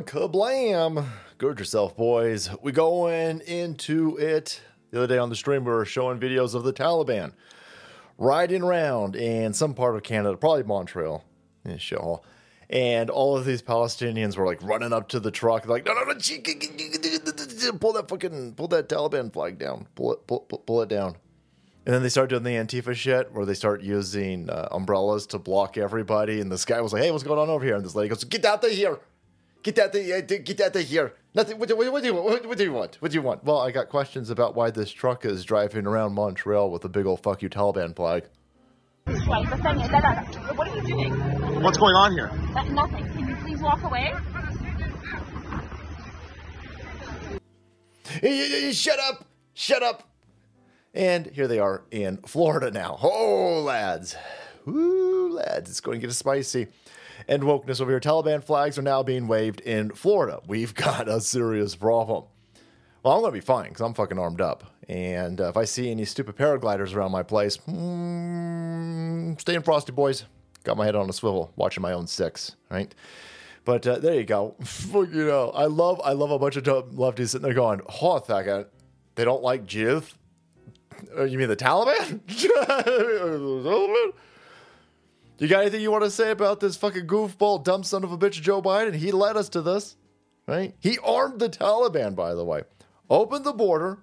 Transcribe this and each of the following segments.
kablam. Gird yourself, boys. We going into it. The other day on the stream, we were showing videos of the Taliban riding around in some part of Canada, probably Montreal, yeah, shithole. And all of these Palestinians were like running up to the truck, like, no, no, no, pull that fucking, pull that Taliban flag down, pull it, pull, pull, pull it down. And then they start doing the Antifa shit where they start using uh, umbrellas to block everybody. And this guy was like, hey, what's going on over here? And this lady goes, get out of here. Get out of here. Get out of here. Nothing. What, what, what, do you, what, what do you want? What do you want? Well, I got questions about why this truck is driving around Montreal with a big old fuck you Taliban flag. What are you doing? What's going on here? That, nothing. Can you please walk away? Shut up. Shut up. And here they are in Florida now. Oh, lads. Ooh, lads. It's going to get spicy. And wokeness over here. Taliban flags are now being waved in Florida. We've got a serious problem. Well, I'm going to be fine because I'm fucking armed up. And uh, if I see any stupid paragliders around my place, mm, staying frosty, boys. Got my head on a swivel, watching my own six, right? But uh, there you go. Fuck you know, I love, I love a bunch of lefties sitting there going, "Oh, that they don't like Jews." Uh, you mean the Taliban? you got anything you want to say about this fucking goofball, dumb son of a bitch, Joe Biden? He led us to this, right? He armed the Taliban, by the way. Opened the border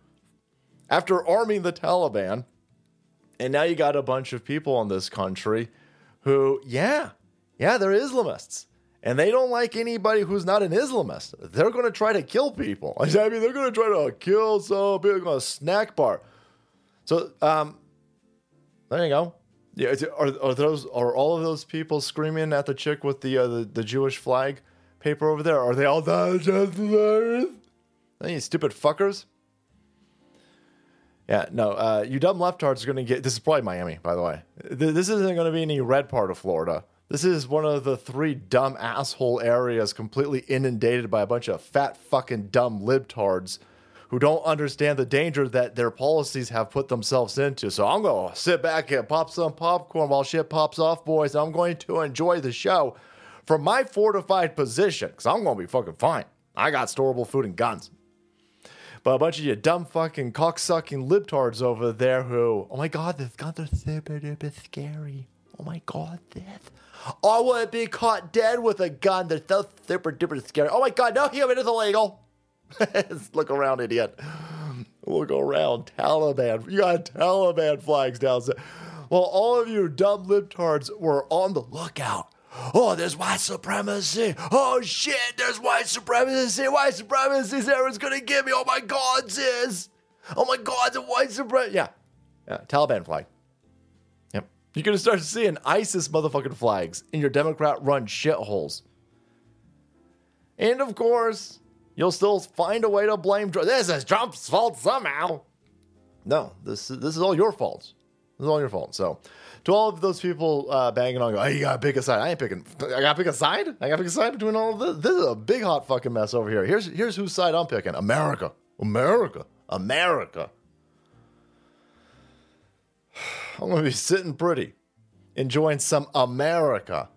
after arming the Taliban. And now you got a bunch of people in this country who, yeah, yeah, they're Islamists. And they don't like anybody who's not an Islamist. They're going to try to kill people. I mean, they're going to try to kill some people on a snack bar. So, um, there you go. Yeah, are, are those are all of those people screaming at the chick with the uh, the, the Jewish flag paper over there? Are they all the you stupid fuckers? Yeah, no, uh, you dumb leftards are going to get. This is probably Miami, by the way. This isn't going to be any red part of Florida. This is one of the three dumb asshole areas completely inundated by a bunch of fat fucking dumb libtards who don't understand the danger that their policies have put themselves into. So I'm going to sit back and pop some popcorn while shit pops off, boys. I'm going to enjoy the show from my fortified position because I'm going to be fucking fine. I got storable food and guns. But a bunch of you dumb fucking cocksucking libtards over there who, oh my god, this guns are super duper scary. Oh my god, this. I to be caught dead with a gun that's so super duper scary. Oh my god, no human is illegal. Look around, idiot. Look around. Taliban. You got Taliban flags down. Well, all of you dumb libtards were on the lookout. Oh, there's white supremacy. Oh shit, there's white supremacy. White supremacy. Everyone's gonna get me. Oh my god, sis. Oh my god, the white supremacy. Yeah. Yeah. Taliban flag. Yep. You're gonna start seeing ISIS motherfucking flags in your Democrat run shitholes. And of course, you'll still find a way to blame Trump. This is Trump's fault somehow. No, this is, this is all your fault. This is all your fault. So, to all of those people uh, banging on, oh, you gotta pick a side. I ain't picking. I gotta pick a side. I gotta pick a side between all of this. This is a big hot fucking mess over here. Here's here's whose side I'm picking. America. America. America. I'm gonna be sitting pretty, enjoying some America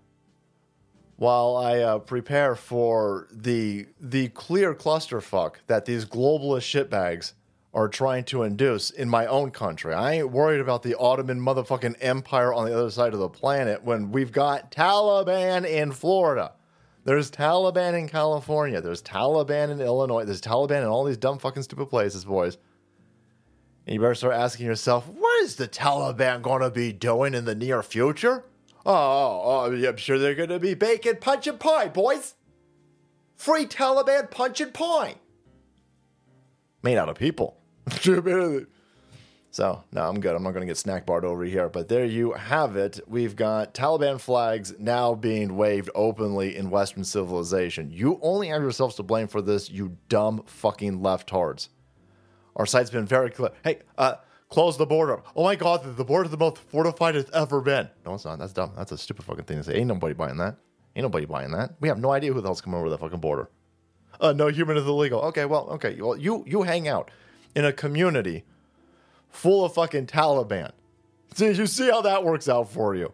while I uh, prepare for the the clear clusterfuck that these globalist shitbags are trying to induce in my own country. I ain't worried about the Ottoman motherfucking empire on the other side of the planet when we've got Taliban in Florida. There's Taliban in California. There's Taliban in Illinois. There's Taliban in all these dumb fucking stupid places, boys. And you better start asking yourself, what is the Taliban going to be doing in the near future? Oh, oh, oh, I'm sure they're going to be baking punch and pie, boys. Free Taliban punch and pie. Made out of people. so, no, I'm good. I'm not going to get snack barred over here. But there you have it. We've got Taliban flags now being waved openly in Western civilization. You only have yourselves to blame for this, you dumb fucking leftards. Our site's been very clear. Hey, uh, close the border. Oh my god, the border's the most fortified it's ever been. No, it's not. That's dumb. That's a stupid fucking thing to say. Ain't nobody buying that. Ain't nobody buying that. We have no idea who the hell's coming over the fucking border. Uh, no human is illegal. Okay, well, okay. Well, you you hang out in a community full of fucking Taliban. See, you see how that works out for you.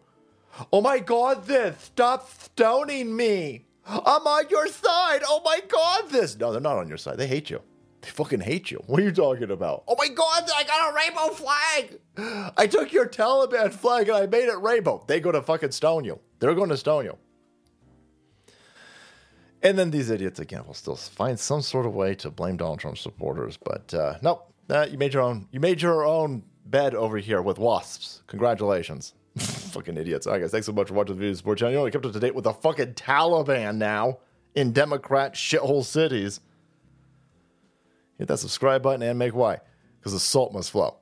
Oh my god, this stop stoning me. I'm on your side. Oh my God, this. No, they're not on your side. They hate you. They fucking hate you. What are you talking about? Oh my God, I got a rainbow flag. I took your Taliban flag and I made it rainbow. They go to fucking stone you. They're going to stone you. And then these idiots again will still find some sort of way to blame Donald Trump supporters, but uh, nope, uh, you made your own. You made your own bed over here with wasps. Congratulations, fucking idiots. All right, guys, thanks so much for watching the video support channel. You know, kept up to date with the fucking Taliban now in Democrat shithole cities. Hit that subscribe button and make why, because the salt must flow.